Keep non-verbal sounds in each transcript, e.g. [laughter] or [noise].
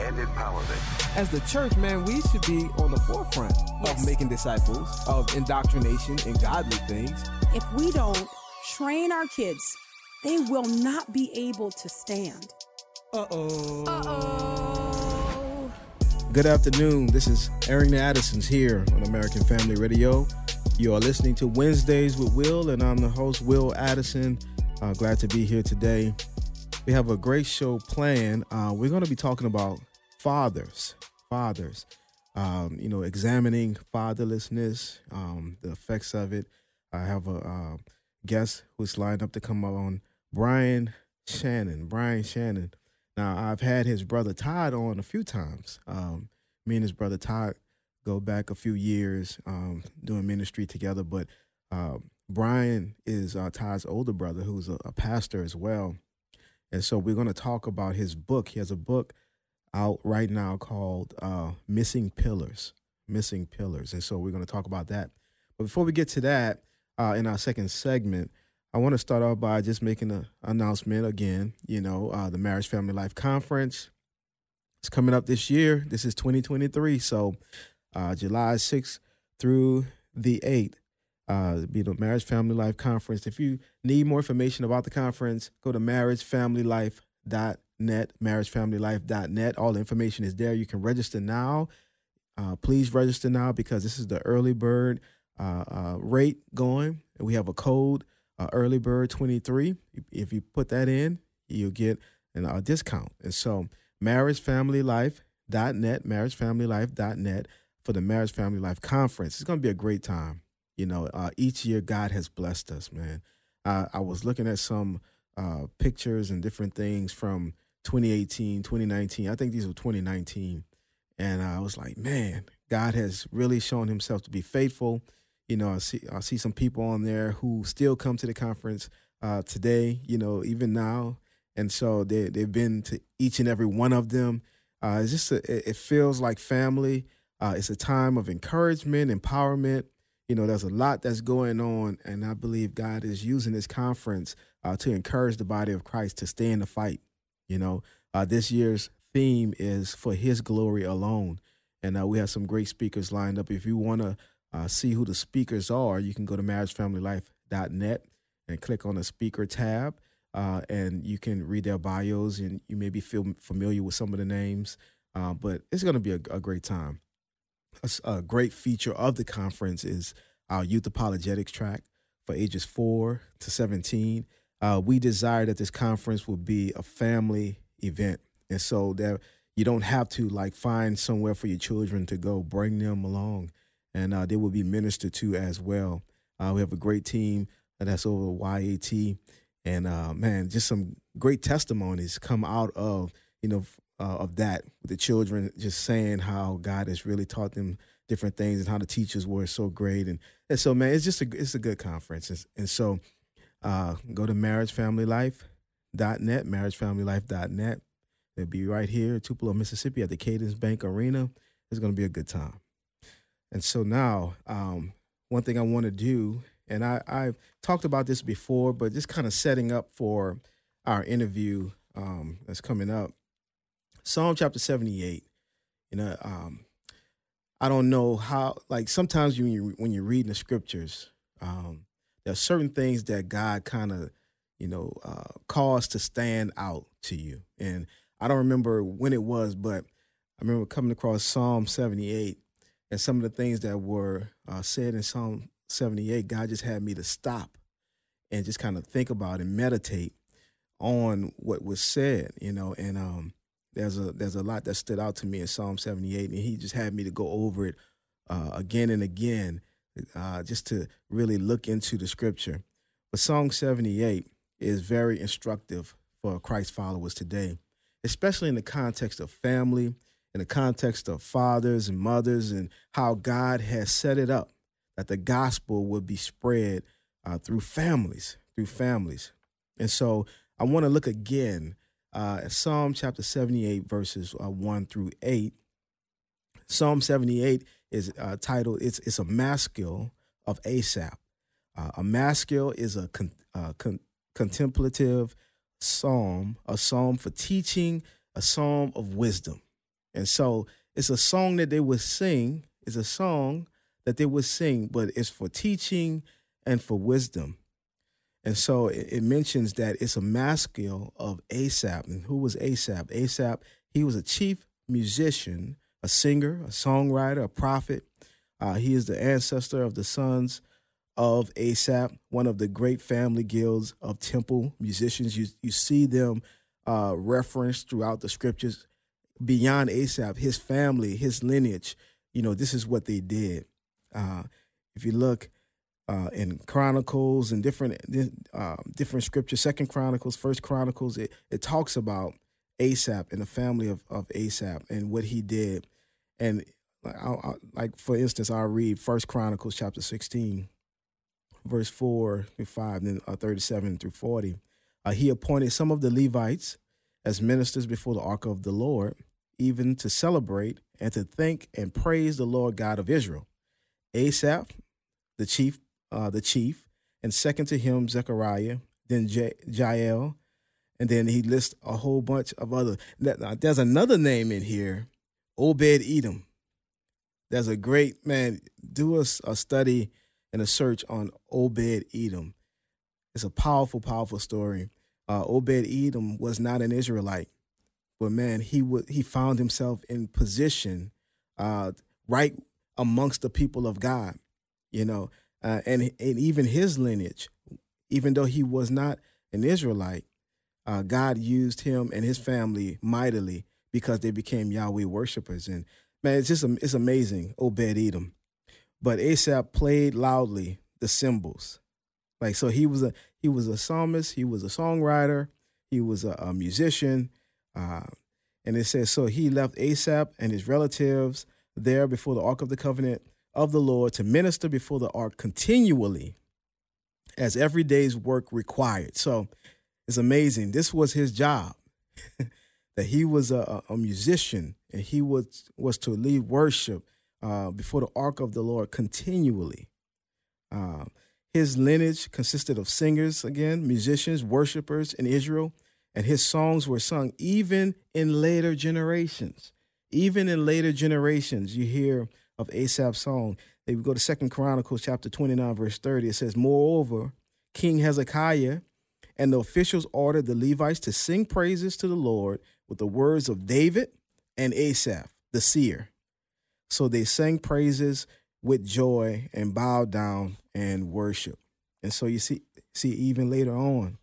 and empowerment. As the church, man, we should be on the forefront Yes. of making disciples, of indoctrination and godly things. If we don't train our kids, they will not be able to stand. Uh-oh. Uh oh. Good afternoon. This is Airing the Addisons here on American Family Radio. You are listening to Wednesdays with Will, and I'm the host, Will Addison. Uh, glad to be here today. We have a great show planned. Uh, we're going to be talking about fathers, fathers, um, you know, examining fatherlessness, um, the effects of it. I have a uh, guest who's lined up to come on, Brian Shannon. Brian Shannon. Now, I've had his brother Todd on a few times. Um, me and his brother Todd go back a few years um, doing ministry together, but uh, Brian is uh, Todd's older brother who's a, a pastor as well. And so we're going to talk about his book. He has a book out right now called uh, Missing Pillars. Missing Pillars. And so we're going to talk about that. But before we get to that, uh, in our second segment, I want to start off by just making an announcement again. You know, uh, the Marriage Family Life Conference is coming up this year. This is 2023. So uh, July 6th through the 8th, uh, be the Marriage Family Life Conference. If you need more information about the conference, go to marriagefamilylife.net, marriagefamilylife.net. All the information is there. You can register now. Uh, please register now because this is the early bird uh, uh, rate going. We have a code, uh, early bird 23. If you put that in, you'll get a discount. And so, marriagefamilylife.net, marriagefamilylife.net for the Marriage Family Life Conference. It's going to be a great time. You know, uh, each year God has blessed us, man. Uh, I was looking at some pictures and different things from 2018, 2019. I think these were 2019. And I was like, man, God has really shown himself to be faithful. You know, I see I see some people on there who still come to the conference uh, today, you know, even now. And so they, they've been to each and every one of them. Uh, it's just, a, it feels like family. Uh, it's a time of encouragement, empowerment. You know, there's a lot that's going on. And I believe God is using this conference uh, to encourage the body of Christ to stay in the fight. You know, uh, this year's theme is for his glory alone. And uh, we have some great speakers lined up. If you want to uh, see who the speakers are, you can go to marriagefamilylife.net and click on the speaker tab. Uh, and you can read their bios and you maybe feel familiar with some of the names. Uh, but it's going to be a, a great time. A great feature of the conference is our youth apologetics track for ages 4 to 17. Uh, we desire that this conference will be a family event. And so that you don't have to like find somewhere for your children to go, bring them along. And uh, they will be ministered to as well. Uh, we have a great team that's over at YAT. And uh, man, just some great testimonies come out of, you know, uh, of that with the children just saying how God has really taught them different things and how the teachers were so great. And, and so, man, it's just a, it's a good conference. And, and so uh, go to marriagefamilylife.net, marriagefamilylife.net. It'll be right here Tupelo, Mississippi at the Cadence Bank Arena. It's going to be a good time. And so now, um, one thing I want to do, and I, I've talked about this before, but just kind of setting up for our interview um, that's coming up. Psalm chapter 78. You know, um, I don't know how, like sometimes when, you, when you're reading the scriptures, um, there are certain things that God kind of, you know, uh, cause to stand out to you. And I don't remember when it was, but I remember coming across Psalm 78 and some of the things that were uh, said in Psalm 78. God just had me to stop and just kind of think about and meditate on what was said, you know. And um, there's a there's a lot that stood out to me in Psalm 78, and He just had me to go over it uh, again and again, uh, just to really look into the Scripture. But Psalm 78 is very instructive for Christ followers today, especially in the context of family, in the context of fathers and mothers, and how God has set it up that the gospel would be spread uh, through families, through families. And so I want to look again uh, at Psalm chapter 78, verses uh, 1 through 8. Psalm 78 is uh, titled, it's, it's a maskil of Asaph. Uh, a maskil is a con, uh, con, contemplative psalm, a psalm for teaching, a psalm of wisdom. And so it's a song that they would sing, it's a song that they would sing, but it's for teaching and for wisdom. And so it, it mentions that it's a maskil of Asaph. And who was Asaph? Asaph, he was a chief musician, a singer, a songwriter, a prophet. Uh, he is the ancestor of the sons of Asaph, one of the great family guilds of temple musicians. You, you see them uh, referenced throughout the scriptures. Beyond Asaph, his family, his lineage, you know, this is what they did. Uh, if you look uh, in Chronicles and different uh, different scriptures, Second Chronicles, First Chronicles, it, it talks about Asaph and the family of, of Asaph and what he did. And I, I, like for instance, I'll read First Chronicles chapter sixteen, verse four through five, then uh, thirty-seven through forty. Uh, he appointed some of the Levites as ministers before the ark of the Lord, even to celebrate and to thank and praise the Lord God of Israel. Asaph, the chief, uh, the chief, and second to him Zechariah, then J- Jael, and then he lists a whole bunch of other. There's another name in here, Obed Edom. There's a great man. Do a, a study and a search on Obed Edom. It's a powerful, powerful story. Uh, Obed Edom was not an Israelite, but man, he would he found himself in position uh, right amongst the people of God, you know, uh, and and even his lineage, even though he was not an Israelite, uh, God used him and his family mightily because they became Yahweh worshipers. And man, it's just it's amazing, Obed Edom. But Asaph played loudly the cymbals, like so he was a he was a psalmist, he was a songwriter, he was a, a musician, uh, and it says so he left Asaph and his relatives there before the ark of the covenant of the Lord to minister before the ark continually as every day's work required. So it's amazing. This was his job. [laughs] that he was a, a, musician and he was was to lead worship uh, before the ark of the Lord continually. Uh, his lineage consisted of singers, again, musicians, worshipers in Israel, and his songs were sung even in later generations. Even in later generations, you hear of Asaph's song. They go to Second Chronicles chapter 29, verse 30. It says, Moreover, King Hezekiah and the officials ordered the Levites to sing praises to the Lord with the words of David and Asaph, the seer. So they sang praises with joy and bowed down and worship. And so you see, see even later on,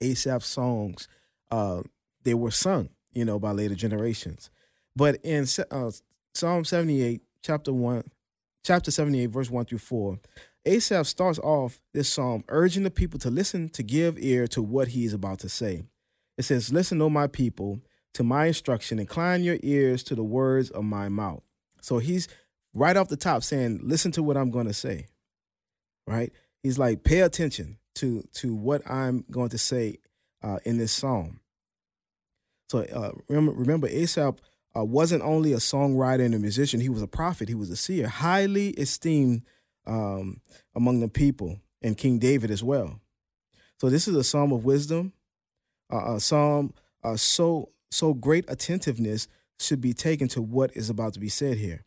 Asaph's songs, uh, they were sung, you know, by later generations. But in uh, Psalm 78, chapter 1, chapter 78, verse 1 through 4, Asaph starts off this psalm urging the people to listen, to give ear to what he is about to say. It says, Listen, O my people, to my instruction, incline your ears to the words of my mouth. So he's right off the top saying, Listen to what I'm going to say. Right? He's like, Pay attention to, to what I'm going to say uh, in this psalm. So uh, remember, remember, Asaph uh, wasn't only a songwriter and a musician, he was a prophet, he was a seer, highly esteemed um, among the people, and King David as well. So this is a psalm of wisdom, uh, psalm uh, so so great attentiveness should be taken to what is about to be said here.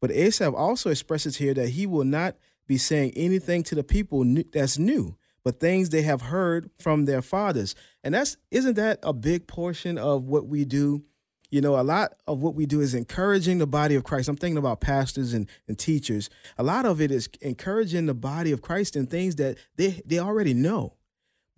But Asaph also expresses here that he will not be saying anything to the people that's new, but things they have heard from their fathers. And that's isn't that a big portion of what we do you know, a lot of what we do is encouraging the body of Christ. I'm thinking about pastors and, and teachers. A lot of it is encouraging the body of Christ in things that they, they already know.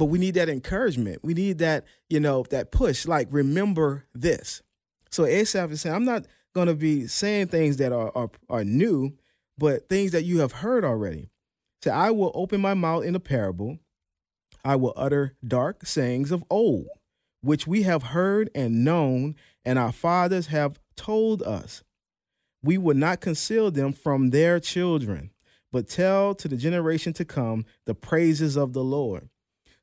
But we need that encouragement. We need that, you know, that push, like, remember this. So Asaph is saying, I'm not going to be saying things that are, are, are new, but things that you have heard already. So I will open my mouth in a parable. I will utter dark sayings of old which we have heard and known, and our fathers have told us. We will not conceal them from their children, but tell to the generation to come the praises of the Lord.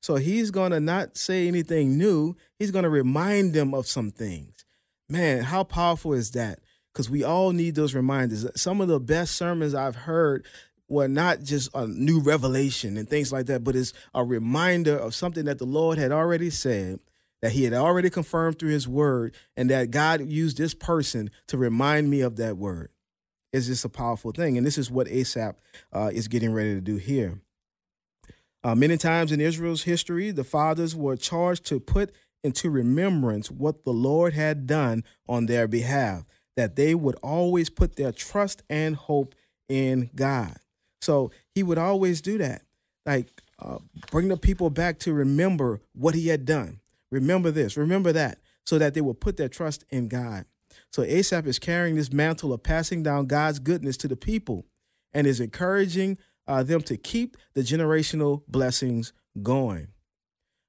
So he's going to not say anything new. He's going to remind them of some things. Man, how powerful is that? Because we all need those reminders. Some of the best sermons I've heard were not just a new revelation and things like that, but it's a reminder of something that the Lord had already said, that He had already confirmed through His word, and that God used this person to remind me of that word. It's just a powerful thing. And this is what Asaph uh, is getting ready to do here. Uh, many times in Israel's history, the fathers were charged to put into remembrance what the Lord had done on their behalf, that they would always put their trust and hope in God. So he would always do that, like uh, bring the people back to remember what he had done. Remember this, remember that, so that they will put their trust in God. So Asaph is carrying this mantle of passing down God's goodness to the people and is encouraging uh, them to keep the generational blessings going.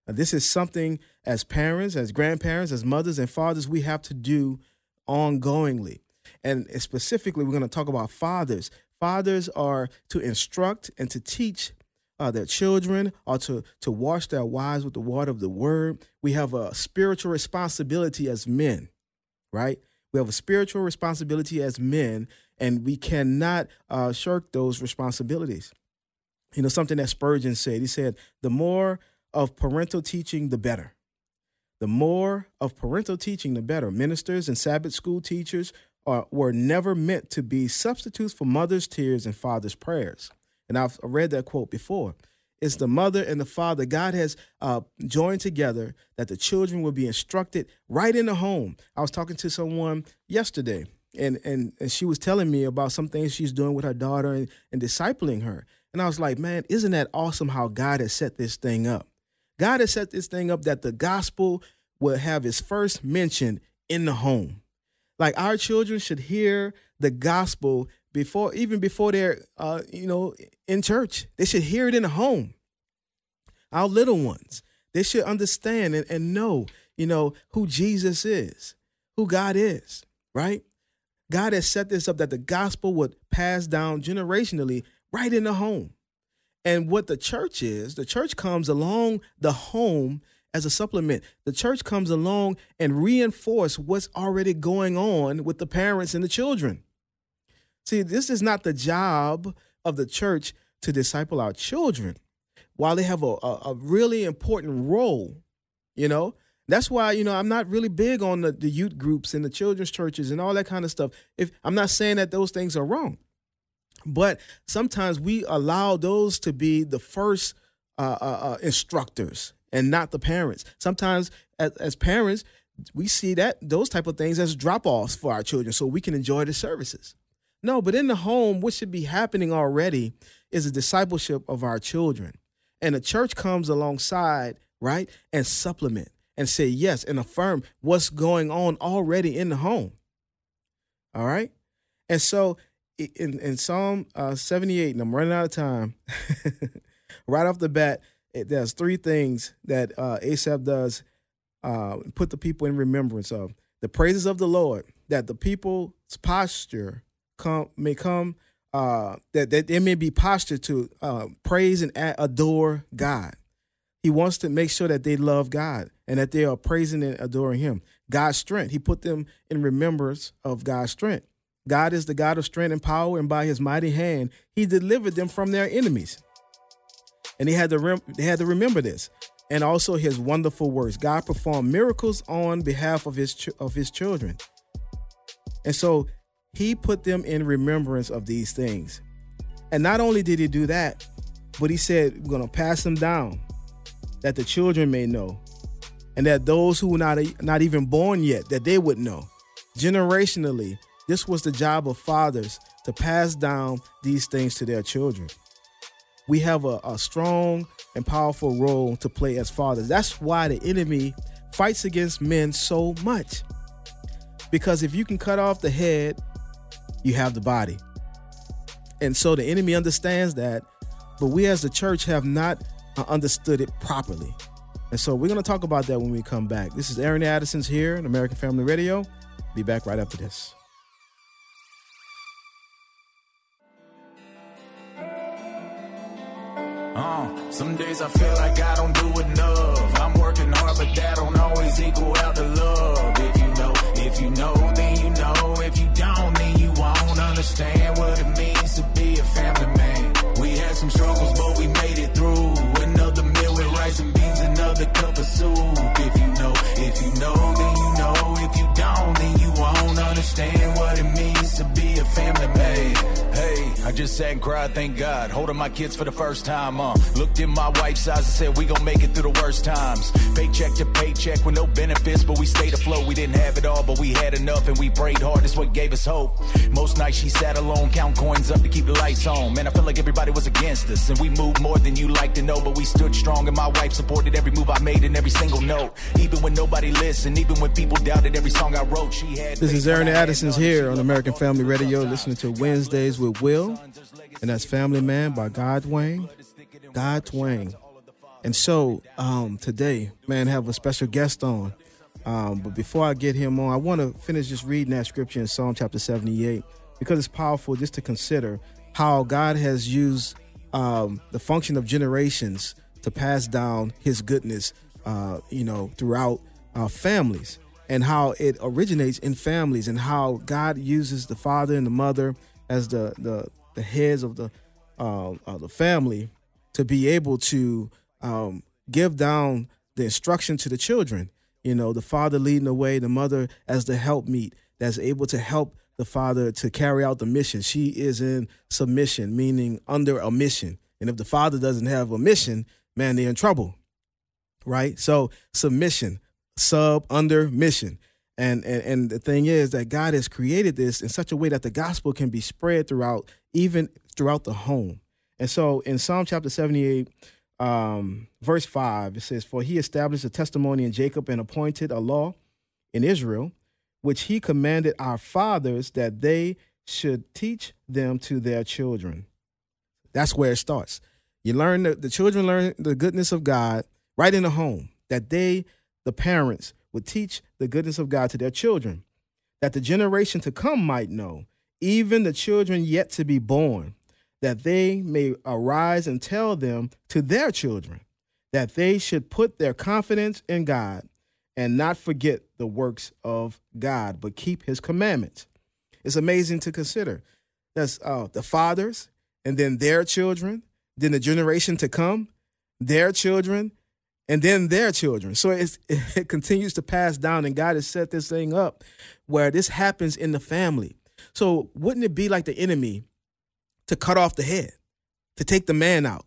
Now, this is something as parents, as grandparents, as mothers and fathers, we have to do ongoingly. And specifically, we're going to talk about fathers. Fathers are to instruct and to teach uh, their children or to, to wash their wives with the water of the word. We have a spiritual responsibility as men, right? We have a spiritual responsibility as men, and we cannot uh, shirk those responsibilities. You know, something that Spurgeon said, he said, the more of parental teaching, the better. The more of parental teaching, the better. Ministers and Sabbath school teachers are, were never meant to be substitutes for mother's tears and father's prayers. And I've read that quote before. It's the mother and the father. God has uh, joined together that the children will be instructed right in the home. I was talking to someone yesterday, and and, and she was telling me about some things she's doing with her daughter and, and discipling her. And I was like, man, isn't that awesome how God has set this thing up? God has set this thing up that the gospel will have its first mention in the home. Like our children should hear the gospel before even before they're uh, you know in church they should hear it in the home our little ones they should understand and, and know you know who jesus is who god is right god has set this up that the gospel would pass down generationally right in the home. And what the church is the church comes along the home as a supplement. The church comes along and reinforce what's already going on with the parents and the children. See, this is not the job of the church to disciple our children. While they have a, a, a really important role, you know, that's why you know I'm not really big on the, the youth groups and the children's churches and all that kind of stuff. If I'm not saying that those things are wrong, but sometimes we allow those to be the first uh, uh, uh, instructors and not the parents. Sometimes as, as, parents, we see that those type of things as drop offs for our children, so we can enjoy the services. No, but in the home, what should be happening already is a discipleship of our children. And the church comes alongside, right, and supplement and say yes and affirm what's going on already in the home. All right. And so in, in Psalm uh, 78, and I'm running out of time, [laughs] right off the bat, it, there's three things that uh, Asaph does uh, put the people in remembrance of the praises of the Lord, that the people's posture come may come uh, that that there may be posture to uh, praise and adore God. He wants to make sure that they love God and that they are praising and adoring Him. God's strength. He put them in remembrance of God's strength. God is the God of strength and power, and by His mighty hand, He delivered them from their enemies. And they had to rem- they had to remember this, and also His wonderful works. God performed miracles on behalf of His ch- of His children, and so he put them in remembrance of these things. And not only did he do that, but he said, We're going to pass them down that the children may know, and that those who were not, not even born yet, that they would know. Generationally, this was the job of fathers to pass down these things to their children. We have a, a strong and powerful role to play as fathers. That's why the enemy fights against men so much. Because if you can cut off the head you have the body. And so the enemy understands that, but we as the church have not uh, understood it properly. And so we're going to talk about that when we come back. This is Airing Addison's here in American Family Radio. Be back right after this. Uh, some days I feel like I don't do enough. I'm working hard, but that don't always equal out the love. If you know, if you know, then you know. If you don't, then you won't understand what it means to be a family man. We had some struggles, but we made it through. Rice and beans, another cup of soup. If you know, if you know, then know. If you don't, then you won't understand what it means to be a family man. Hey, I just sat and cried, thank God. Holding my kids for the first time, uh. Looked in my wife's eyes and said, we gon' make it through the worst times. Paycheck to paycheck with no benefits, but we stayed afloat. We didn't have it all, but we had enough and we prayed hard. That's what gave us hope. Most nights she sat alone, count coins up to keep the lights on. Man, I felt like everybody was against us. And we moved more than you like to know, but we stood strong and my wife supported every move I made and every single note. Even when nobody listened, even when people doubted every song I wrote, she had. This is Airing Addison's here on American Family Radio, listening to Wednesdays with Will and that's Family Man by God Dwayne. God Dwayne. And so um, today, man, have a special guest on. Um, but before I get him on, I want to finish just reading that scripture in Psalm chapter 78 because it's powerful just to consider how God has used um, the function of generations to pass down His goodness, uh, you know, throughout uh, families, and how it originates in families, and how God uses the father and the mother as the the the heads of the uh, the family to be able to um, give down the instruction to the children. You know, the father leading the way, the mother as the helpmeet that's able to help the father to carry out the mission. She is in submission, meaning under a mission. And if the father doesn't have a mission, man, they're in trouble. Right? So submission, sub, under, mission. And, and and the thing is that God has created this in such a way that the gospel can be spread throughout, even throughout the home. And so in Psalm chapter 78, um, verse 5, it says, For he established a testimony in Jacob and appointed a law in Israel, which he commanded our fathers that they should teach them to their children. That's where it starts. You learn the, the children learn the goodness of God right in the home, that they, the parents, would teach the goodness of God to their children, that the generation to come might know, even the children yet to be born, that they may arise and tell them to their children, that they should put their confidence in God and not forget the works of God, but keep his commandments. It's amazing to consider. That's uh, the fathers, and then their children, then the generation to come, their children, and then their children. So [laughs] it continues to pass down, and God has set this thing up where this happens in the family. So wouldn't it be like the enemy to cut off the head, to take the man out,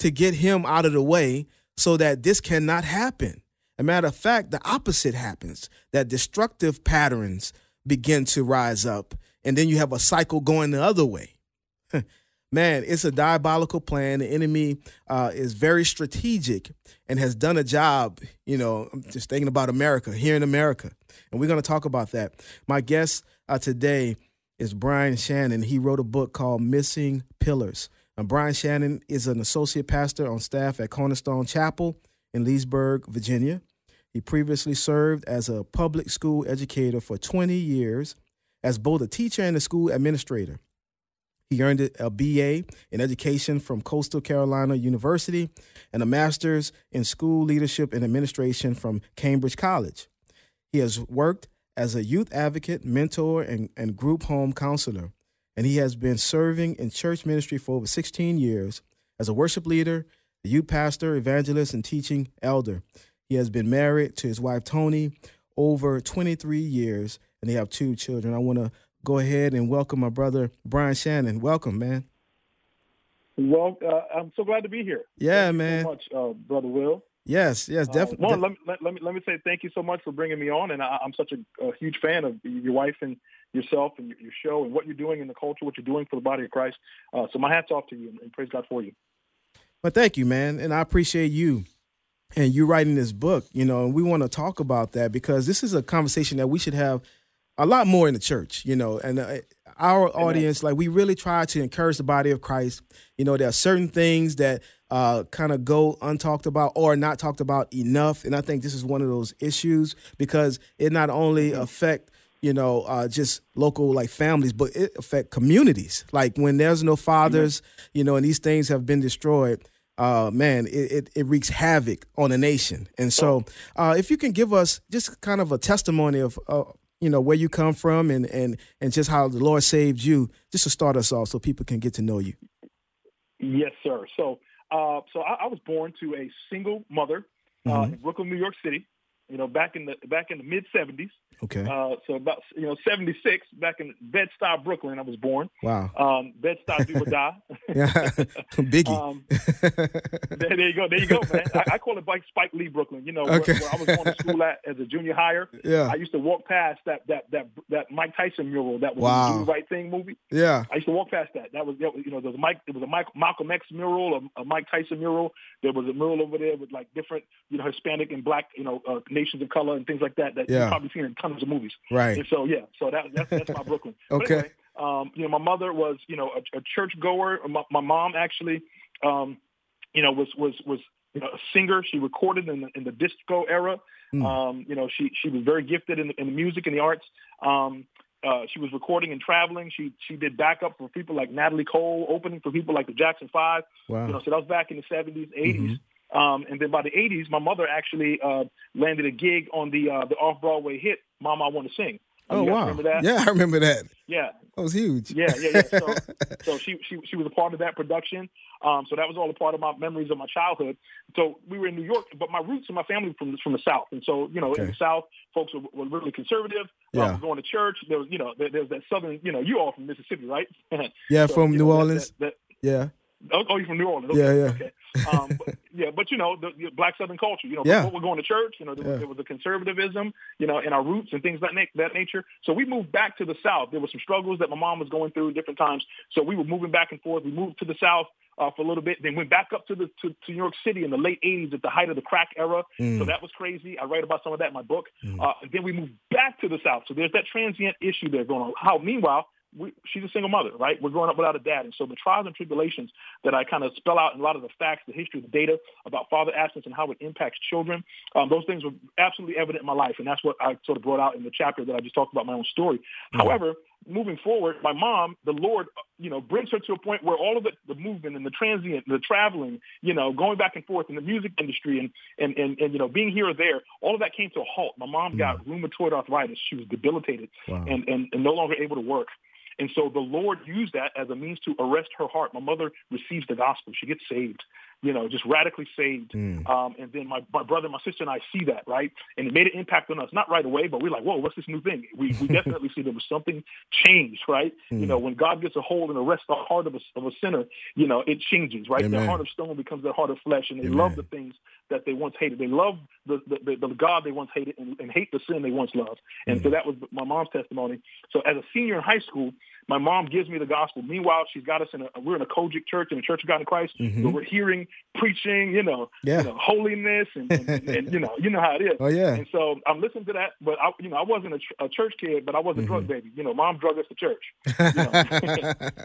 to get him out of the way so that this cannot happen? A matter of fact, the opposite happens that destructive patterns begin to rise up, and then you have a cycle going the other way. [laughs] man, it's a diabolical plan. The enemy uh, is very strategic and has done a job. You know, I'm just thinking about America, here in America. And we're going to talk about that. My guest uh, today is Brian Shannon. He wrote a book called Missing Pillars. And Brian Shannon is an associate pastor on staff at Cornerstone Chapel in Leesburg, Virginia. He previously served as a public school educator for 20 years as both a teacher and a school administrator. He earned a BA in education from Coastal Carolina University and a master's in school leadership and administration from Cambridge College. He has worked as a youth advocate, mentor, and, and group home counselor, and he has been serving in church ministry for over 16 years as a worship leader, a youth pastor, evangelist, and teaching elder. He has been married to his wife, Tony, over 23 years, and they have two children. I want to go ahead and welcome my brother Brian Shannon. Welcome, man. Well, uh, I'm so glad to be here. Yeah, thank man. so much, uh, brother Will. Yes, yes, definitely. Uh, let, me, let, let, me let me say thank you so much for bringing me on, and I, am such a, a, huge fan of your wife and yourself and your, your, show and what you're doing in the culture, what you're doing for the body of Christ. Uh, so my hats off to you, and, and praise God for you. Well, thank you, man, and I appreciate you and you writing this book. You know, and we want to talk about that because this is a conversation that we should have a lot more in the church, you know, and uh, our audience, like we really try to encourage the body of Christ. You know, there are certain things that uh, kind of go untalked about or not talked about enough, and I think this is one of those issues because it not only mm-hmm. affect you know uh, just local like families, but it affect communities. Like when there's no fathers, you know, and these things have been destroyed. uh, man, it, it, it, wreaks havoc on a nation. And so, uh, if you can give us just kind of a testimony of, uh, you know, where you come from and, and, and just how the Lord saved you, just to start us off so people can get to know you. Yes, sir. So, uh, so I, I, was born to a single mother uh, mm-hmm. in Brooklyn, New York City. You know, back in the back in the mid '70s. Okay. Uh, so about you know '76, back in Bed Stuy, Brooklyn, I was born. Wow. Um, Bed Stuy, do or [laughs] die. yeah, [laughs] Biggie. Um, [laughs] there, there, you go. There you go, man. I, I call it like Spike Lee, Brooklyn. You know, okay. where, where, I was going to school at as a junior higher. Yeah. I used to walk past that that that that Mike Tyson mural that was wow. the Do Right Thing movie. Yeah. I used to walk past that. That was you know there was a Mike there was a Mike, Malcolm X mural, a, a Mike Tyson mural. There was a mural over there with like different you know Hispanic and black you know uh, nations of color and things like that that yeah. you've probably seen in tons of movies. Right. And so yeah, so that that's that's my Brooklyn. [laughs] okay. Anyway, um, you know, my mother was you know a, a church goer. My, my mom actually, um, you know, was was was you know, a singer. She recorded in the, in the disco era. Mm. Um, you know, she she was very gifted in the, in the music and the arts. Um, uh, she was recording and traveling. She she did backup for people like Natalie Cole, opening for people like the Jackson Five. Wow. You know, so that was back in the seventies, 80s mm-hmm. Um, and then by the 80s, my mother actually uh, landed a gig on the uh, the off Broadway hit "Mama I Want to Sing." Um, oh wow! Remember that? Yeah, I remember that. Yeah, that was huge. Yeah, yeah, yeah. So, [laughs] so she she she was a part of that production. Um, so that was all a part of my memories of my childhood. So we were in New York, but my roots and my family from from the South, and so you know, okay. in the South, folks were, were really conservative. Yeah, um, going to church. There was, you know, there, there's that Southern. You know, you all from Mississippi, right? [laughs] yeah, so, from New know, Orleans. That, that, yeah. Oh, oh, you're from New Orleans. Okay. Yeah, yeah. Okay. Um, but, [laughs] yeah, but you know, the, the, black Southern culture. You know, yeah. we're going to church. You know, there, yeah. there was a conservatism. You know, in our roots and things that na- that nature. So we moved back to the South. There were some struggles that my mom was going through different times. So we were moving back and forth. We moved to the South uh, for a little bit, then went back up to the to, to, New York City in the late '80s at the height of the crack era. Mm. So that was crazy. I write about some of that in my book. Mm. Uh, then we moved back to the South. So there's that transient issue there going on. How meanwhile we, she's a single mother, right? We're growing up without a dad. And so the trials and tribulations that I kind of spell out in a lot of the facts, the history, the data about father absence and how it impacts children, um, those things were absolutely evident in my life. And that's what I sort of brought out in the chapter that I just talked about my own story. Mm-hmm. However, moving forward, my mom, the Lord, you know, brings her to a point where all of it, the movement and the transient, the traveling, you know, going back and forth in the music industry and, and, and, and you know, being here or there, all of that came to a halt. My mom mm-hmm. got rheumatoid arthritis. She was debilitated wow. and, and, and no longer able to work. And so the Lord used that as a means to arrest her heart. My mother receives the gospel. She gets saved you know, just radically saved. Mm. Um, and then my, my brother, my sister, and I see that, right? And it made an impact on us, not right away, but we're like, whoa, what's this new thing? We, we [laughs] definitely see there was something changed, right? Mm. You know, when God gets a hold and arrests the heart of a, of a sinner, you know, it changes, right? Amen. The heart of stone becomes the heart of flesh, and they Amen. love the things that they once hated. They love the, the, the, the God they once hated and, and, hate the sin they once loved. And mm. so that was my mom's testimony. So as a senior in high school, my mom gives me the gospel. Meanwhile, she's got us in a we're in a COGIC church in the Church of God in Christ. Mm-hmm. So we're hearing preaching, you know, yeah. you know holiness and, and, and, and, you know you know how it is. Oh yeah. And so I'm listening to that, but I you know I wasn't a, ch- a church kid, but I was a mm-hmm. drug baby. You know, mom drug us to church. You know? [laughs]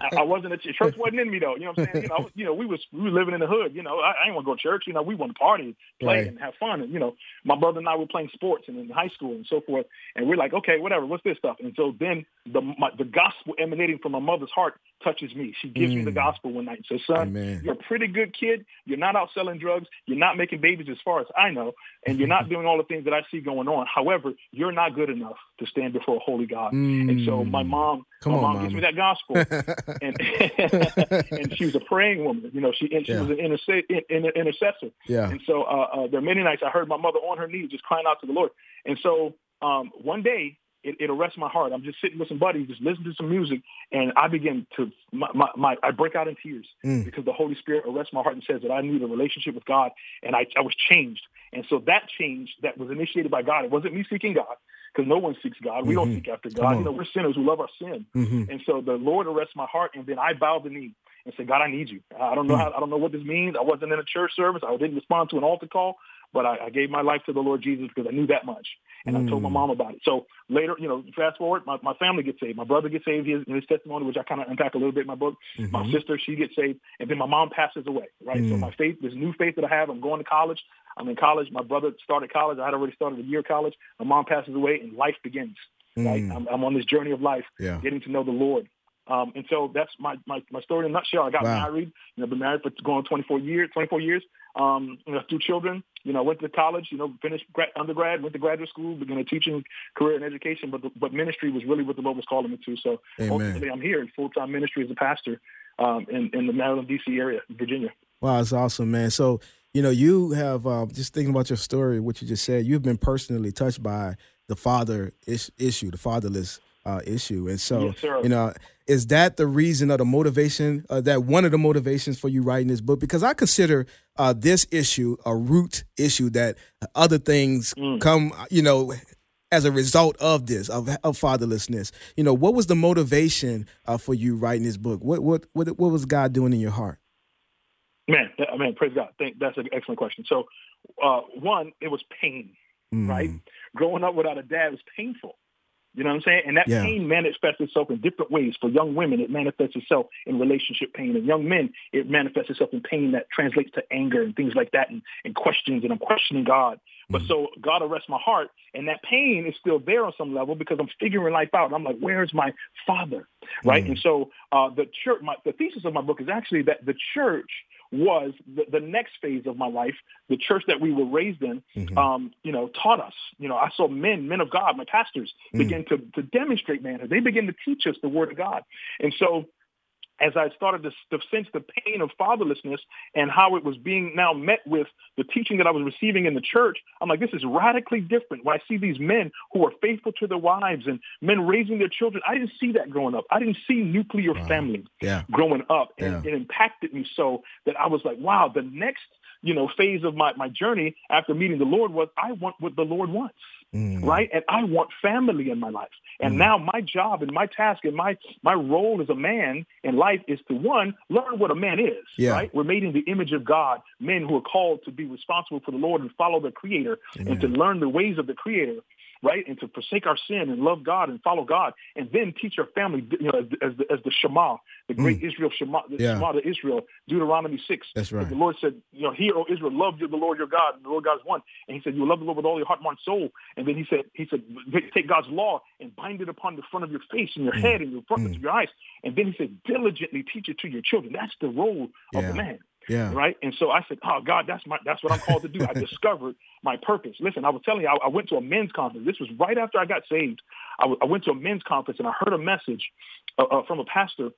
I, I, wasn't a ch- church wasn't in me though. You know what I'm saying? You know, was, you know we was we were living in the hood. You know, I, I didn't want to go to church. You know, we want to party, play, right. and have fun. And you know, my brother and I were playing sports and in high school and so forth. And we're like, okay, whatever, what's this stuff? And so then the my, the gospel emanating from my mother's heart touches me. She gives mm. me the mm. gospel one night and says, son, Amen. you're a pretty good kid. You're not out selling drugs. You're not making babies as far as I know. And you're not [laughs] doing all the things that I see going on. However, you're not good enough to stand before a holy God. Mm. And so my mom, Come my on, mom mama. gives me that gospel. [laughs] and, [laughs] and she was a praying woman. You know, she, and she Yeah. was an interse- in, in, intercessor. Yeah. And so uh, uh, there are many nights I heard my mother on her knees just crying out to the Lord. And so um, one day it, it arrests my heart. I'm just sitting with some buddies, just listening to some music, and I begin to my, my, my I break out in tears Mm. because the Holy Spirit arrests my heart and says that I need a relationship with God, and I, I was changed. And so that change that was initiated by God, it wasn't me seeking God because no one seeks God. We don't Mhm. seek after God. You know, we're sinners who love our sin. Mhm. And so the Lord arrests my heart, and then I bow the knee and say, God, I need you. I don't know Mm. how, I don't know what this means. I wasn't in a church service. I didn't respond to an altar call, but I, I gave my life to the Lord Jesus because I knew that much. And I told my Mm. mom about it. So later, you know, fast forward, my, my family gets saved. My brother gets saved his, in his testimony, which I kind of unpack a little bit in my book. My Mhm. sister, she gets saved. And then my mom passes away, right? So Mm. my faith, this new faith that I have, I'm going to college. I'm in college. My brother started college. I had already started a year of college. My mom passes away and life begins, right? Mm. I'm, I'm on this journey of life, Yeah. getting to know the Lord. Um, and so that's my, my, my story in a nutshell. I got wow. married, you know, been married for going 24 years, 24 years, um, you know, two children, you know, went to college, you know, finished grad, undergrad, went to graduate school, began a teaching career in education, but, the, but ministry was really what the Lord was calling me to. So Amen. ultimately I'm here in full-time ministry as a pastor, um, in, in the Maryland, DC area, Virginia. Wow. That's awesome, man. So, you know, you have, uh, just thinking about your story, what you just said, you've been personally touched by the father is- issue, the fatherless uh, issue. And so, yes, you know, is that the reason or the motivation, uh, that one of the motivations for you writing this book? Because I consider uh, this issue a root issue that other things mm. come, you know, as a result of this, of, of fatherlessness. You know, what was the motivation uh, for you writing this book? What, what, what, what was God doing in your heart? Man, man, praise God. Thank, that's an excellent question. So, uh, one, it was pain, mm. right? Growing up without a dad was painful. You know what I'm saying? And that yeah. pain manifests itself in different ways. For young women, it manifests itself in relationship pain. And young men, it manifests itself in pain that translates to anger and things like that and, and questions. And I'm questioning God. But mm. so God arrests my heart. And that pain is still there on some level because I'm figuring life out. And I'm like, where's my father? Right. Mm. And so uh, the church, my, the thesis of my book is actually that the church was the, the, next phase of my life. The church that we were raised in, mm-hmm. um, you know, taught us. You know, I saw men, men of God, my pastors, mm. begin to, to demonstrate manhood. They begin to teach us the word of God. And so as I started to, to, sense the pain of fatherlessness and how it was being now met with the teaching that I was receiving in the church, I'm like, this is radically different. When I see these men who are faithful to their wives and men raising their children, I didn't see that growing up. I didn't see nuclear wow. family yeah. growing up. And yeah. it impacted me so that I was like, wow, the next, you know, phase of my, my journey after meeting the Lord was I want what the Lord wants. Mm. Right. And I want family in my life. And mm. now my job and my task and my, my role as a man in life is to one, learn what a man is. Yeah. Right. We're made in the image of God, men who are called to be responsible for the Lord and follow the creator Amen. and to learn the ways of the creator right? And to forsake our sin and love God and follow God, and then teach our family, you know, as, as the, as the Shema, the great mm. Israel Shema, the yeah. Shema to Israel, Deuteronomy six. That's right. The Lord said, you know, hear, O Israel, love the Lord your God, and the Lord God is one. And He said, you love the Lord with all your heart, mind, soul. And then He said, He said, take God's law and bind it upon the front of your face and your mm. head and your front mm. of your eyes. And then He said, diligently teach it to your children. That's the role yeah. of the man. Yeah. Right. And so I said, Oh God, that's my that's what I'm called to do. I [laughs] discovered my purpose. Listen, I was telling you, I, I, went to a men's conference. This was right after I got saved. I, w- I went to a men's conference and I heard a message uh, uh, from a pastor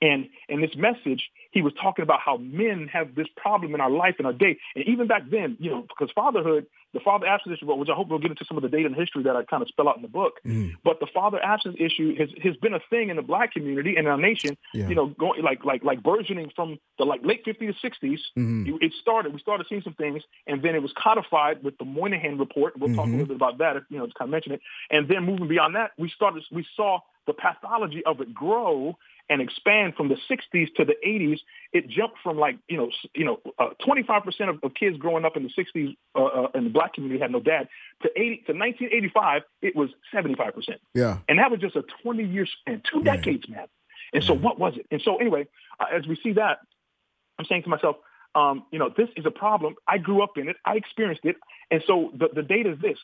and in this message, he was talking about how men have this problem in our life and our day. And even back then, you know, because fatherhood, the father absence issue, which I hope we'll get into some of the data and history that I kind of spell out in the book. Mm. But the father absence issue has, has been a thing in the black community and our nation, yeah. you know, going like like like burgeoning from the like late 50s to 60s. Mm-hmm. It started, we started seeing some things, and then it was codified with the Moynihan report. We'll mm-hmm. talk a mm-hmm. little bit about that, you know, to kind of mention it. And then moving beyond that, we started, we saw the pathology of it grow and expand from the 60s to the 80s. It jumped from like you know you know uh, 25% of, of, kids growing up in the 60s uh, uh, in the black community had no dad. To 80 to 1985, it was 75%. Yeah, and that was just a 20 year span, two yeah. decades, man. And so what was it? And so anyway, uh, as we see that, I'm saying to myself, um, you know, this is a problem. I grew up in it. I experienced it. And so the, the data is this.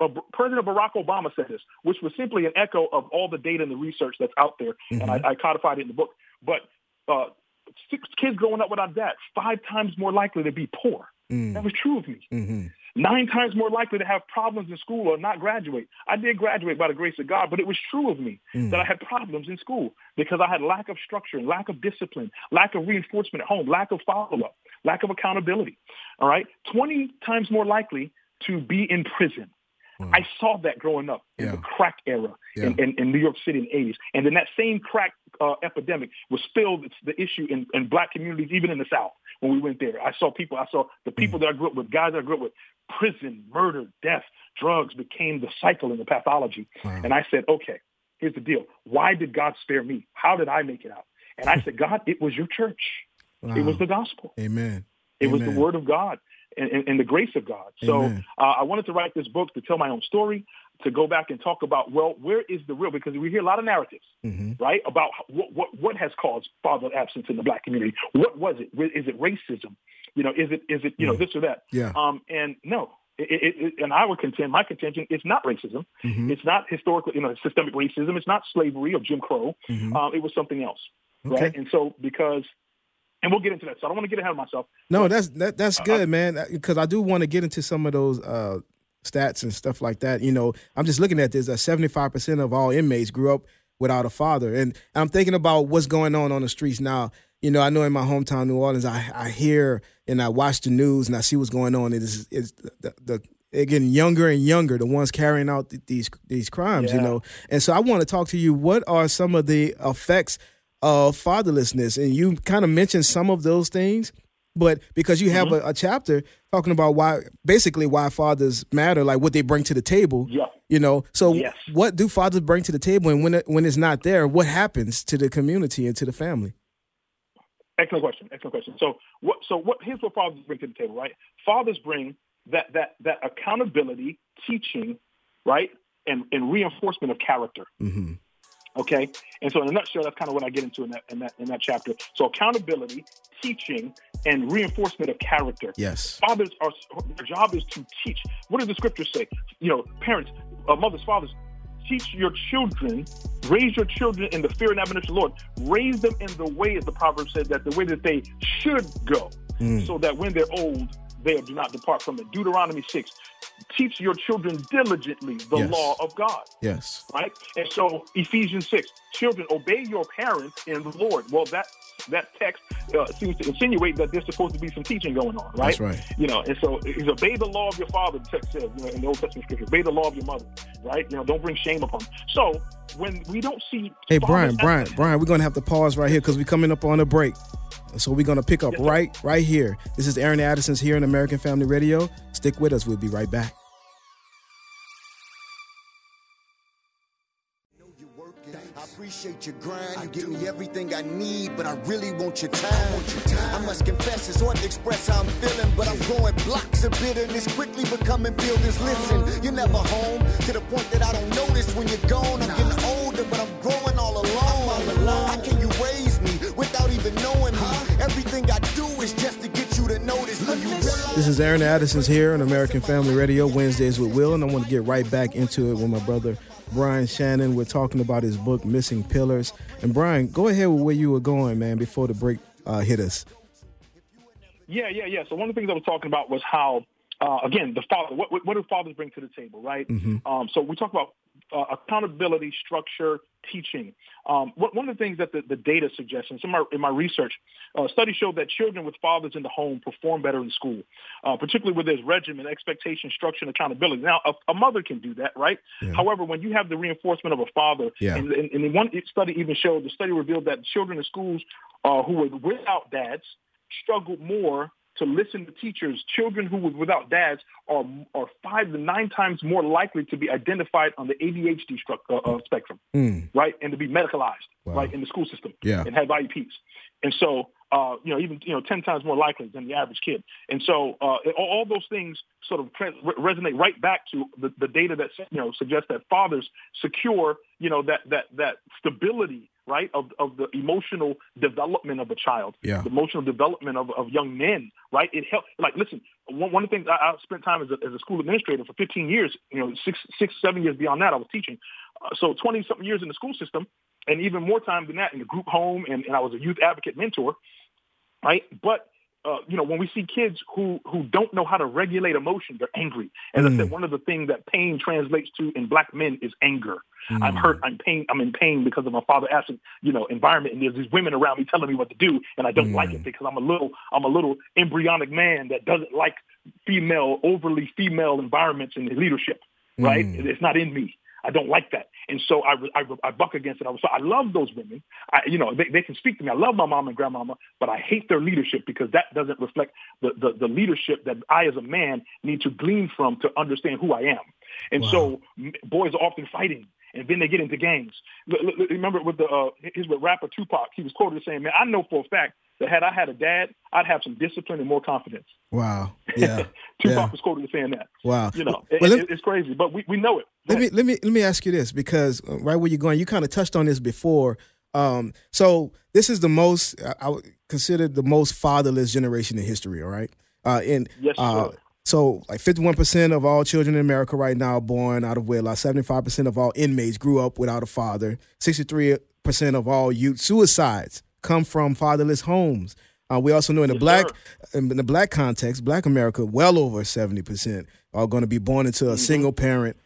Uh, President Barack Obama said this, which was simply an echo of all the data and the research that's out there. Mm-hmm. And I, mm-hmm. I, codified it in the book. But uh, six kids growing up without dad, five times more likely to be poor. Mm. That was true of me. Mm-hmm nine times more likely to have problems in school or not graduate. I did graduate by the grace of God, but it was true of me mm. that I had problems in school because I had lack of structure, lack of discipline, lack of reinforcement at home, lack of follow-up, lack of accountability. All right. 20 times more likely to be in prison. I saw that growing up in yeah. the crack era yeah. in, in, in, New York City in the 80s. And then that same crack uh, epidemic was still the issue in, in black communities, even in the South when we went there. I saw people, I saw the people mm. that I grew up with, guys that I grew up with, prison, murder, death, drugs became the cycle in the pathology. Wow. And I said, okay, here's the deal. Why did God spare me? How did I make it out? And I [laughs] said, God, it was your church. Wow. It was the gospel. Amen. It Amen. was the word of God and, and, and the grace of God. So uh, I wanted to write this book to tell my own story, to go back and talk about, well, where is the real? Because we hear a lot of narratives, mm-hmm. right, about what, what, what has caused father absence in the black community. What was it? Is it racism? You know, is it is it you know this or that? Yeah. Um, and no, it, it, it, and I would contend, my contention, it's not racism. Mm-hmm. It's not historical, you know, systemic racism. It's not slavery or Jim Crow. Mm-hmm. Um, it was something else, okay. right? And so because, and we'll get into that. So I don't want to get ahead of myself. No, that's that, that's uh, good, man. Because I do want to get into some of those uh, stats and stuff like that. You know, I'm just looking at this. That 75 percent of all inmates grew up without a father, and I'm thinking about what's going on on the streets now you know, I know in my hometown, New Orleans, I, I hear and I watch the news and I see what's going on. It is it's the, the they're getting younger and younger, the ones carrying out these these crimes, yeah. you know. And so I want to talk to you. What are some of the effects of fatherlessness? And you kind of mentioned some of those things, but because you have mm-hmm. a, a, chapter talking about why, basically, why fathers matter, like what they bring to the table. Yeah. You know. So yes. what do fathers bring to the table, and when it, when it's not there, what happens to the community and to the family? Excellent question. Excellent question. So what? So what? Here's what fathers bring to the table, right? Fathers bring that that that accountability, teaching, right, and and reinforcement of character. Mm-hmm. Okay, and so in a nutshell, that's kind of what I get into in that in that in that chapter. So accountability, teaching, and reinforcement of character. Yes, fathers are their job is to teach. What does the scripture say? You know, parents, uh, mothers, fathers, teach your children, raise your children in the fear and admonition of the Lord. Raise them in the way, as the proverb says, that the way that they should go, mm. so that when they're old, they do not depart from it. Deuteronomy 6. Teach your children diligently the yes. law of God. Yes. Right? And so Ephesians 6. Children, obey your parents in the Lord. Well, that that text uh, seems to insinuate that there's supposed to be some teaching going on, right? That's right. You know, and so is obey the law of your father, the text says, you know, in the Old Testament scripture, obey the law of your mother, right? You know, don't bring shame upon them. So when we don't see Hey Brian, Brian, Brian, we're gonna have to pause right here because we're coming up on a break. So we're gonna pick up right right here. This is Aaron Addison's here on American Family Radio. Stick with us, we'll be right back. appreciate your grind. You give me everything I need, but I really want your time. Want your time. I must confess, it's hard to express how I'm feeling, but I'm growing blocks of bitterness, quickly becoming builders. Listen, you're never home to the point that I don't notice when you're gone. I'm getting older, Everything I do is just to get you to notice me. This is Aaron Addison's here on American Family Radio, Wednesdays with Will, and I want to get right back into it with my brother Brian Shannon. We're talking about his book, Missing Pillars. And Brian, go ahead with where you were going, man, before the break uh, hit us. Yeah, yeah, yeah. So one of the things I was talking about was how, uh, again, the father. What, what, do fathers bring to the table, right? Mm-hmm. Um, so we talk about uh, accountability, structure, teaching. Um, one of the things that the, the data suggests, and some my, in my research, uh, studies show that children with fathers in the home perform better in school, uh, particularly where there's regimen, expectation, structure, and accountability. Now, a, a mother can do that, right? Yeah. However, when you have the reinforcement of a father, yeah. and, and, and one study even showed, the study revealed that children in schools uh, who were without dads struggled more to listen to teachers, children who were without dads are are five to nine times more likely to be identified on the ADHD uh, uh, spectrum, mm. right, and to be medicalized, wow. right, in the school system, yeah. and have IEPs. And so, uh, you know, even you know, ten times more likely than the average kid. And so, uh, all those things sort of resonate right back to the, the data that you know suggests that fathers secure, you know, that that that stability right, of, of the emotional development of a child, yeah. the emotional development of, of young men, right? It helps. Like, listen, one, one of the things I, I spent time as a, as a school administrator for 15 years, you know, six, six, seven years beyond that, I was teaching. Uh, so 20 something years in the school system and even more time than that in the group home. And, and I was a youth advocate mentor, right? But uh, you know, when we see kids who who don't know how to regulate emotion, they're angry. As mm. I said, one of the things that pain translates to in black men is anger. Mm. I'm hurt. I'm pain. I'm in pain because of my father absent, you know, environment, and there's these women around me telling me what to do, and I don't mm. like it because I'm a little I'm a little embryonic man that doesn't like female overly female environments and leadership. Right? Mm. It's not in me. I don't like that. And so I, I, I buck against it. I, was so I love those women. I, you know, they, they can speak to me. I love my mom and grandmama, but I hate their leadership because that doesn't reflect the, the, the leadership that I as a man need to glean from to understand who I am. And wow. so boys are often fighting and then they get into gangs. Remember with the uh, his with rapper Tupac, he was quoted as saying, "Man, I know for a fact that had I had a dad, I'd have some discipline and more confidence." Wow. Yeah. [laughs] Tupac yeah. was quoted as saying that. Wow. You know, well, it, it's crazy, but we, we know it. Let me let me let me ask you this because uh, right where you're going, you kind of touched on this before. Um, so this is the most I would consider the most fatherless generation in history. All right. Uh, and yes, uh, So, like 51% of all children in America right now are born out of wedlock. 75% of all inmates grew up without a father. 63% of all youth suicides come from fatherless homes. Uh, we also know in the Yes, black sir. in the black context, black America, well over 70% are going to be born into a Mm-hmm. single parent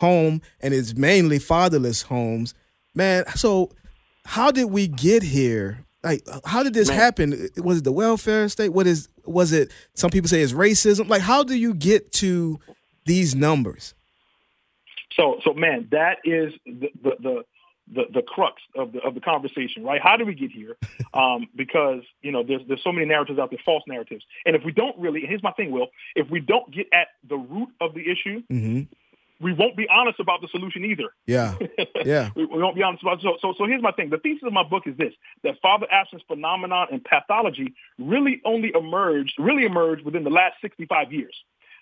home, and it's mainly fatherless homes. Man, so how did we get here? Like, how did this Man. happen? Was it the welfare state? What is? Was it? Some people say it's racism. Like, how do you get to these numbers? So, so man, that is the the the, the, the crux of the of the conversation, right? How do we get here? [laughs] Um, because you know, there's there's so many narratives out there, false narratives, and if we don't really, and here's my thing, Will, if we don't get at the root of the issue, Mm-hmm. we won't be honest about the solution either. Yeah, [laughs] yeah. we, we won't be honest about it. So, so, so here's my thing. The thesis of my book is this: that father absence phenomenon and pathology really only emerged, really emerged within the last 65 years.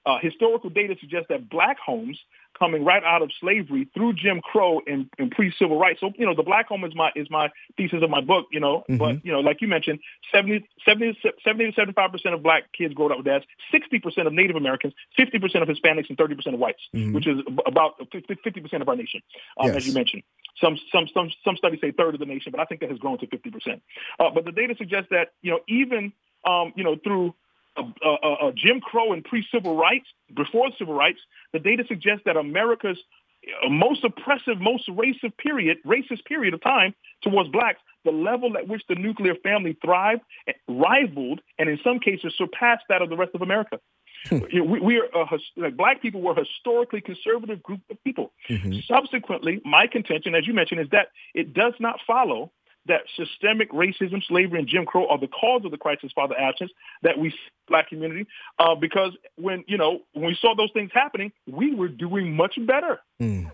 Uh, historical data suggests that black homes coming right out of slavery through Jim Crow and, and pre-civil rights. So, you know, the black home is my is my thesis of my book. You know, but you know, like you mentioned, 70, 70, 70 to 75 percent of black kids grow up with dads, 60 percent of Native Americans, 50 percent of Hispanics, and 30 percent of whites, which is about 50 percent of our nation, um, Yes. as you mentioned. Some some some some studies say third of the nation, but I think that has grown to 50 percent. Uh, but the data suggests that you know even um, you know through uh, uh, uh, Jim Crow and pre-civil rights, before civil rights, the data suggests that America's uh, most oppressive, most racist period, racist period of time towards blacks, the level at which the nuclear family thrived, eh, rivaled, and in some cases surpassed that of the rest of America. You know, we, we are a, like black people were a historically conservative group of people. Subsequently, my contention, as you mentioned, is that it does not follow that systemic racism, slavery, and Jim Crow are the cause of the crisis father absence that we see in the black community. Uh, because when you know when we saw those things happening, we were doing much better. [laughs] isn't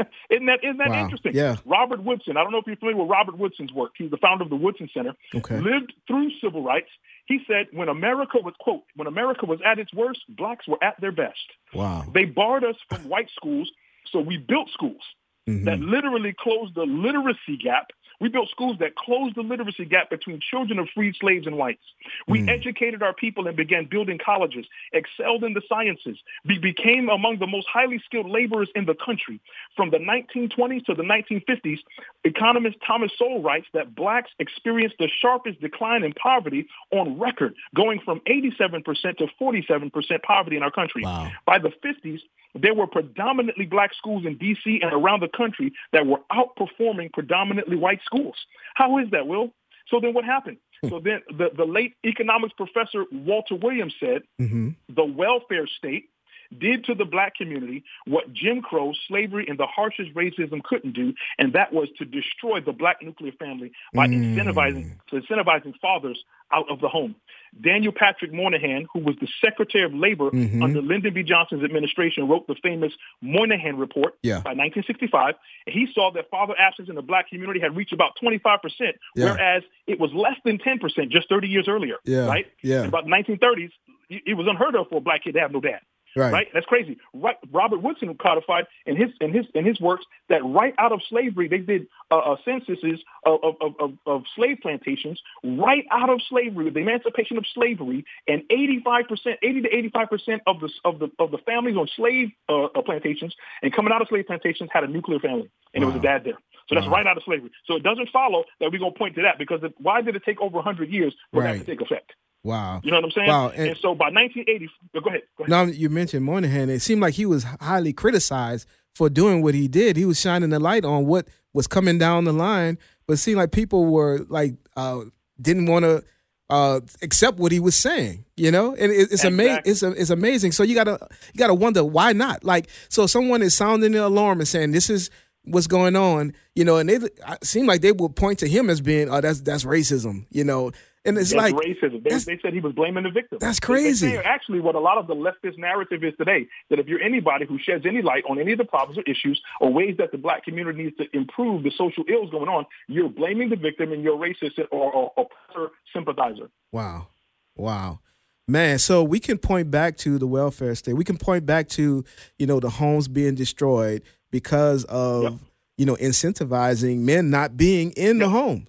that isn't that Wow. interesting? Yeah. Robert Woodson. I don't know if you're familiar with Robert Woodson's work. He's the founder of the Woodson Center. Okay. Lived through civil rights. He said when America was quote when America was at its worst, blacks were at their best. Wow. They barred us from white schools, so we built schools that literally closed the literacy gap. We built schools that closed the literacy gap between children of freed slaves and whites. We hmm. educated our people and began building colleges, excelled in the sciences, we became among the most highly skilled laborers in the country. From the 1920s to the 1950s, economist Thomas Sowell writes that blacks experienced the sharpest decline in poverty on record, going from 87% to 47% poverty in our country. Wow. By the 50s, there were predominantly black schools in D.C. and around the country that were outperforming predominantly white schools. How is that, Will? So then what happened? So then the, the late economics professor Walter Williams said mm-hmm. the welfare state did to the black community what Jim Crow, slavery, and the harshest racism couldn't do, and that was to destroy the black nuclear family by hmm. incentivizing incentivizing fathers out of the home. Daniel Patrick Moynihan, who was the Secretary of Labor mm-hmm. under Lyndon B. Johnson's administration, wrote the famous Moynihan Report Yeah. by 1965. And he saw that father absence in the black community had reached about 25%, Yeah. whereas it was less than 10% just 30 years earlier. Yeah. Right? Yeah. In about the 1930s, it it was unheard of for a black kid to have no dad. Right. Right? That's crazy. Right. Robert Woodson codified in his in his in his works that right out of slavery they did uh, uh, censuses of, of, of, of, slave plantations right out of slavery, the emancipation of slavery, and 85 percent, 80 to 85 percent of the of the of the families on slave uh, uh, plantations and coming out of slave plantations had a nuclear family, and it was a dad there. So that's right out of slavery. So it doesn't follow that we're going to point to that because it, why did it take over 100 years for that Right. to take effect? Wow. You know what I'm saying? Wow, And, and- so by 1980, go ahead. Go ahead. Now you mentioned Moynihan, it seemed like he was highly criticized for doing what he did. He was shining the light on what was coming down the line, but it seemed like people were like uh, didn't want to uh, accept what he was saying. You know, and it, it's amazing. It's it's amazing. So you gotta you gotta wonder why not. Like, so someone is sounding the alarm and saying this is what's going on. You know, and they seem like they would point to him as being, oh, that's that's racism. You know, and it's That's like racism. They, they said he was blaming the victim. That's crazy. Actually what a lot of the leftist narrative is today, that if you're anybody who sheds any light on any of the problems or issues or ways that the black community needs to improve the social ills going on, you're blaming the victim and you're racist or, or oppressor sympathizer. Wow. Wow. Man, so we can point back to the welfare state. We can point back to, you know, the homes being destroyed because of, Yep. you know, incentivizing men not being in the home.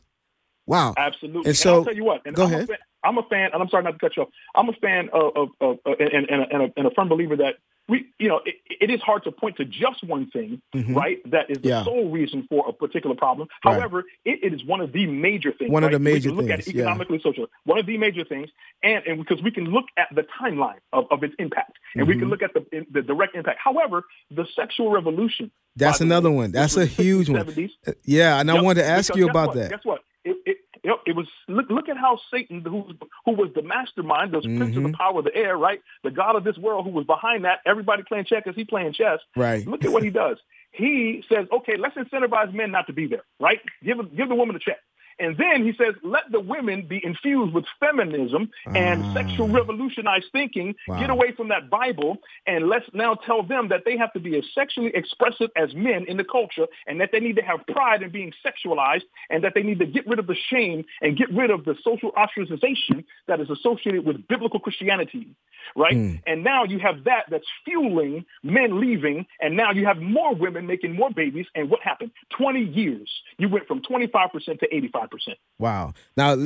Wow. Absolutely. And so- I'll tell you what. And go I'm ahead. A fan, I'm a fan, and I'm sorry not to cut you off. I'm a fan of, of, of, of and, and, a, and, a, and a firm believer that we, you know, it, it is hard to point to just one thing, mm-hmm. right? That is the yeah. sole reason for a particular problem. Right. However, it, it is one of the major things. One right? of the major we can look things, at it economically, yeah. socially. One of the major things, and and because we can look at the timeline of, of its impact, and mm-hmm. we can mm-hmm. look at the the direct impact. However, the sexual revolution. That's another one. That's a huge one. 70s, uh, yeah, and yep, I wanted to ask you about what? that. Guess what? It, it, you know, it was look, look at how Satan, who who was the mastermind, the mm-hmm. prince of the power of the air, right? The god of this world, who was behind that. Everybody playing checkers, he playing chess. Right. Look at what he [laughs] does. He says, okay, let's incentivize men not to be there, right? Give give the woman a check. And then he says, let the women be infused with feminism and uh, sexual revolutionized thinking. Wow. Get away from that Bible. And let's now tell them that they have to be as sexually expressive as men in the culture and that they need to have pride in being sexualized and that they need to get rid of the shame and get rid of the social ostracization that is associated with biblical Christianity. Right. Mm. And now you have that that's fueling men leaving. And now you have more women making more babies. And what happened? 20 years. You went from 25% to 85 percent. Wow. Now,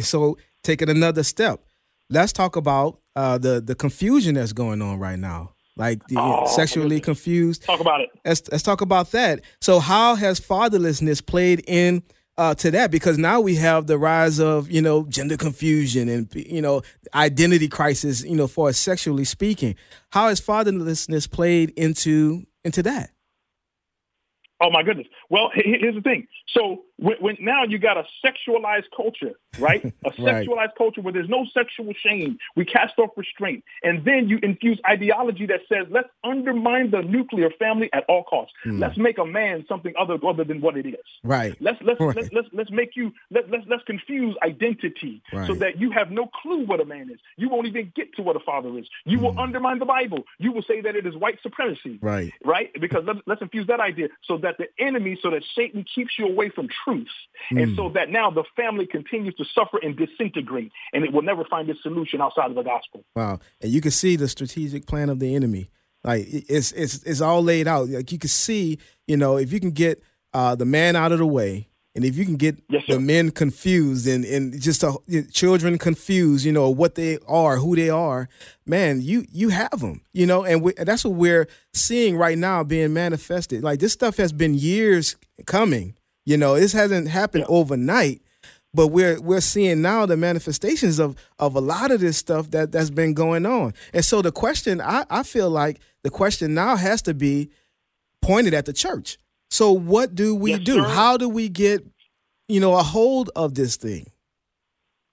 so taking another step, let's talk about uh, the the confusion that's going on right now. Like the oh, sexually confused. Talk about it. Let's let's talk about that. So, how has fatherlessness played in uh, to that? Because now we have the rise of you know gender confusion and you know identity crisis. You know, for sexually speaking, how has fatherlessness played into into that? Oh my goodness. Well, here's the thing. So when, when, now you got a sexualized culture, right? [laughs] A sexualized right. culture where there's no sexual shame. We cast off restraint, and then you infuse ideology that says let's undermine the nuclear family at all costs. Mm. Let's make a man something other other than what it is. Right. Let's let's right. let's, let's let's make you let let's let's confuse identity right. so that you have no clue what a man is. You won't even get to what a father is. You mm. will undermine the Bible. You will say that it is white supremacy. Right. Right. Because let's, let's infuse that idea so that the enemy, so that Satan keeps you away from truth, mm. and so that now the family continues to suffer and disintegrate, and it will never find its solution outside of the gospel. Wow! And you can see the strategic plan of the enemy. Like it's it's it's all laid out. Like you can see, you know, if you can get uh, the man out of the way, and if you can get yes, the men confused and, and just uh, children confused, you know, what they are, who they are, man, you you have them, you know, and, we, and that's what we're seeing right now being manifested. Like this stuff has been years coming, you know, this hasn't happened yeah. overnight, but we're we're seeing now the manifestations of of a lot of this stuff that that's been going on. And so the question, I, I feel like the question now has to be pointed at the church. So what do we yes, do? Sir. How do we get, you know, a hold of this thing?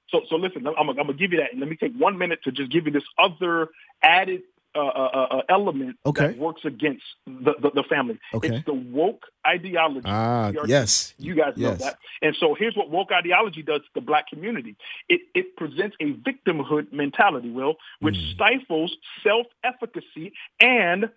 So, so listen, I'm, I'm gonna give you that, and let me take one minute to just give you this other added uh, uh, uh, uh, element okay. that works against the, the, the, family. Okay. It's the woke ideology. Ah, yes. You guys know that. And so here's what woke ideology does to the black community. It, it presents a victimhood mentality, Will, which mm. stifles self-efficacy and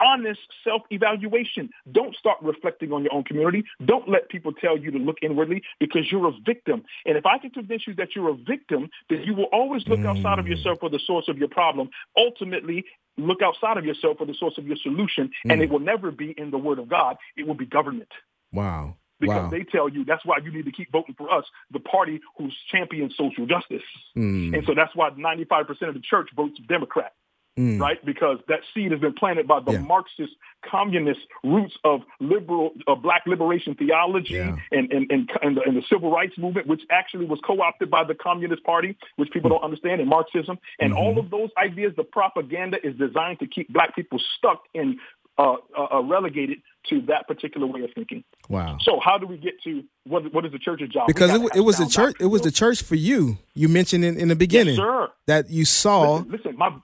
honest self-evaluation. Don't start reflecting on your own community. Don't let people tell you to look inwardly because you're a victim. And if I can convince you that you're a victim, then you will always look mm. outside of yourself for the source of your problem. Ultimately, look outside of yourself for the source of your solution. Mm. And it will never be in the word of God. It will be government. Wow. Because wow. they tell you that's why you need to keep voting for us, the party who's championing social justice. Mm. And so that's why 95% of the church votes Democrat. Mm. right? Because that seed has been planted by the yeah. Marxist communist roots of liberal, uh, black liberation theology yeah. and, and, and, and, the, and, the, civil rights movement, which actually was co-opted by the Communist Party, which people don't understand, and Marxism. And mm-hmm. all of those ideas, the propaganda is designed to keep black people stuck in uh, uh, uh, relegated to that particular way of thinking. Wow. So how do we get to what? What is the church's job? Because it, it was the church. It was the church for you. You mentioned in, in the beginning yes, that you saw. Listen, listen, my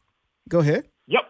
Go ahead. Yep.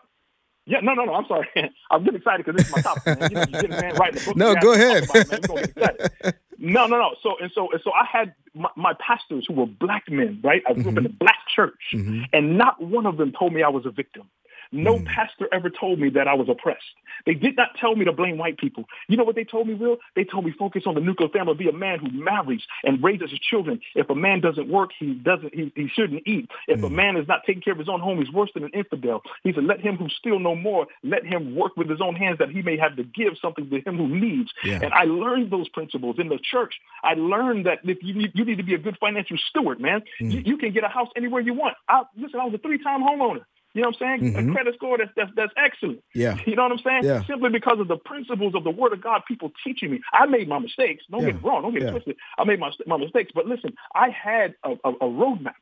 Yeah, no, no, no. I'm sorry. [laughs] I'm getting excited because this is my topic. Man. You know, you getting man right in the book. No, go ahead. About, no, no, no. So and so and so I had my, my pastors who were black men, right? I grew mm-hmm. up in a mm-hmm. black church, mm-hmm. and not one of them told me I was a victim. No mm. pastor ever told me that I was oppressed. They did not tell me to blame white people. You know what they told me, Will? They told me focus on the nuclear family, be a man who marries and raises his children. If a man doesn't work, he doesn't he, he shouldn't eat. If mm. a man is not taking care of his own home, he's worse than an infidel. He said, let him who steal no more, let him work with his own hands that he may have to give something to him who needs. Yeah. And I learned those principles in the church. I learned that if you need, you need to be a good financial steward, man. Mm. You, you, can get a house anywhere you want. I, listen, I was a three-time homeowner. You know what I'm saying? Mm-hmm. A credit score that's, that's that's excellent. Yeah. You know what I'm saying? Yeah. Simply because of the principles of the Word of God, people teaching me. I made my mistakes. Don't yeah. get wrong. Don't get yeah. twisted. I made my my mistakes. But listen, I had a, a, a roadmap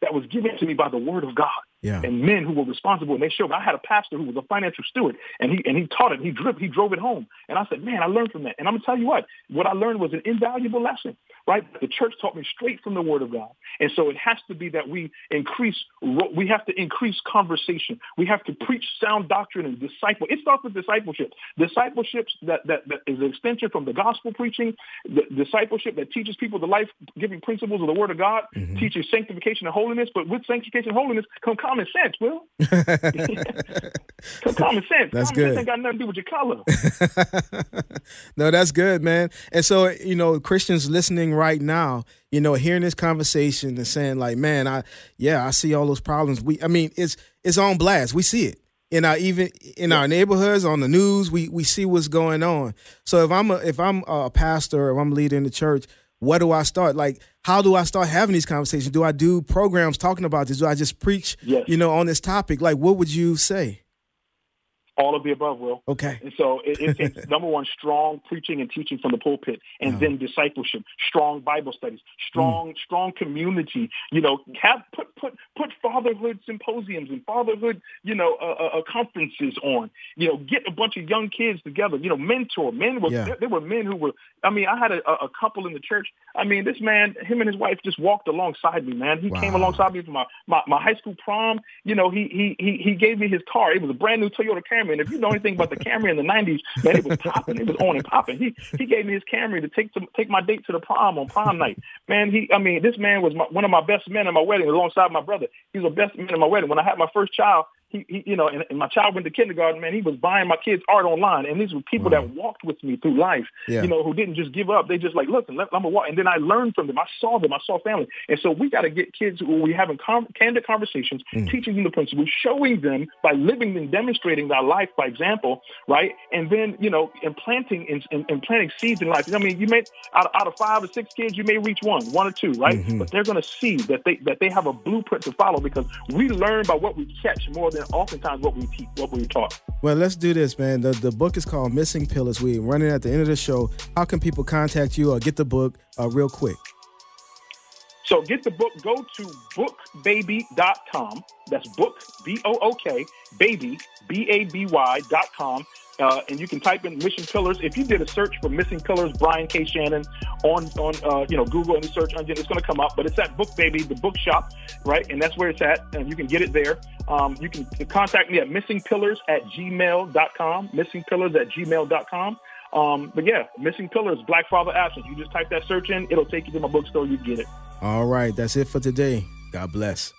that was given to me by the Word of God yeah. and men who were responsible. And they showed. I had a pastor who was a financial steward, and he and he taught it. He drove he drove it home, and I said, man, I learned from that. And I'm gonna tell you what, what I learned was an invaluable lesson right? The church taught me straight from the Word of God. And so it has to be that we increase, we have to increase conversation. We have to preach sound doctrine and disciple. It starts with discipleship. Discipleship that, that, that is an extension from the gospel preaching, the discipleship that teaches people the life-giving principles of the Word of God, mm-hmm. teaches sanctification and holiness. But with sanctification and holiness come common sense, Will. [laughs] [laughs] come common sense. That's common good. Sense ain't got nothing to do with your color. [laughs] no, that's good, man. And so, you know, Christians listening right now, you know, hearing this conversation and saying like, man, I yeah, I see all those problems. We, I mean, it's it's on blast. We see it in our even in our neighborhoods on the news. We we see what's going on. So if I'm a if I'm a pastor, if I'm leading the church, what do I start? Like, how do I start having these conversations? Do I do programs talking about this? Do I just preach, yes. you know, on this topic? Like, what would you say? All of the above, Will. Okay. And so it, it, it's [laughs] number one, strong preaching and teaching from the pulpit, and then discipleship, strong Bible studies, strong, mm. strong community. You know, have put put put fatherhood symposiums and fatherhood, you know, uh, uh, uh, conferences on. You know, get a bunch of young kids together. You know, mentor. Men were yeah. there, there, were men who were. I mean, I had a, a couple in the church. I mean, this man, him and his wife just walked alongside me. Man, he wow. came alongside me for my, my my high school prom. You know, he he he he gave me his car. It was a brand new Toyota Camry. And if you know anything about the Camry in the '90s, man, it was popping. It was on and popping. He he gave me his Camry to take to take my date to the prom on prom night. Man, he I mean, this man was my, one of my best men at my wedding, alongside my brother. He's the best man at my wedding. When I had my first child, he, he you know, and, and, my child went to kindergarten, man, he was buying my kids art online. And these were people wow. that walked with me through life, yeah. you know, who didn't just give up. They just like, listen, let, I'm to walk. And then I learned from them. I saw them. I saw family. And so we got to get kids who we having com- candid conversations, mm. teaching them the principles, showing them by living and demonstrating their life by example, right? And then, you know, implanting and, and, and planting seeds in life. I mean, you may, out, out of five or six kids, you may reach one, one or two, right? Mm-hmm. But they're going to see that they, that they have a blueprint to follow because we learn by what we catch more than oftentimes what we teach, what we taught. Well, let's do this, man. The the book is called Missing Pillars. We're running at the end of the show. How can people contact you or get the book uh, real quick? So get the book, go to bookbaby.com. That's book, B O O K, baby, B A B Y.com. Uh, and you can type in Missing Pillars. If you did a search for Missing Pillars, Brian K. Shannon on on uh, you know Google any search engine, it's going to come up. But it's at Book Baby, the bookshop, right? And that's where it's at, and you can get it there. Um, you can contact me at missingpillars at gmail.com, missingpillars at gmail.com. Um, but yeah, Missing Pillars, Black Father Absent. You just type that search in, it'll take you to my bookstore. You get it. All right, that's it for today. God bless.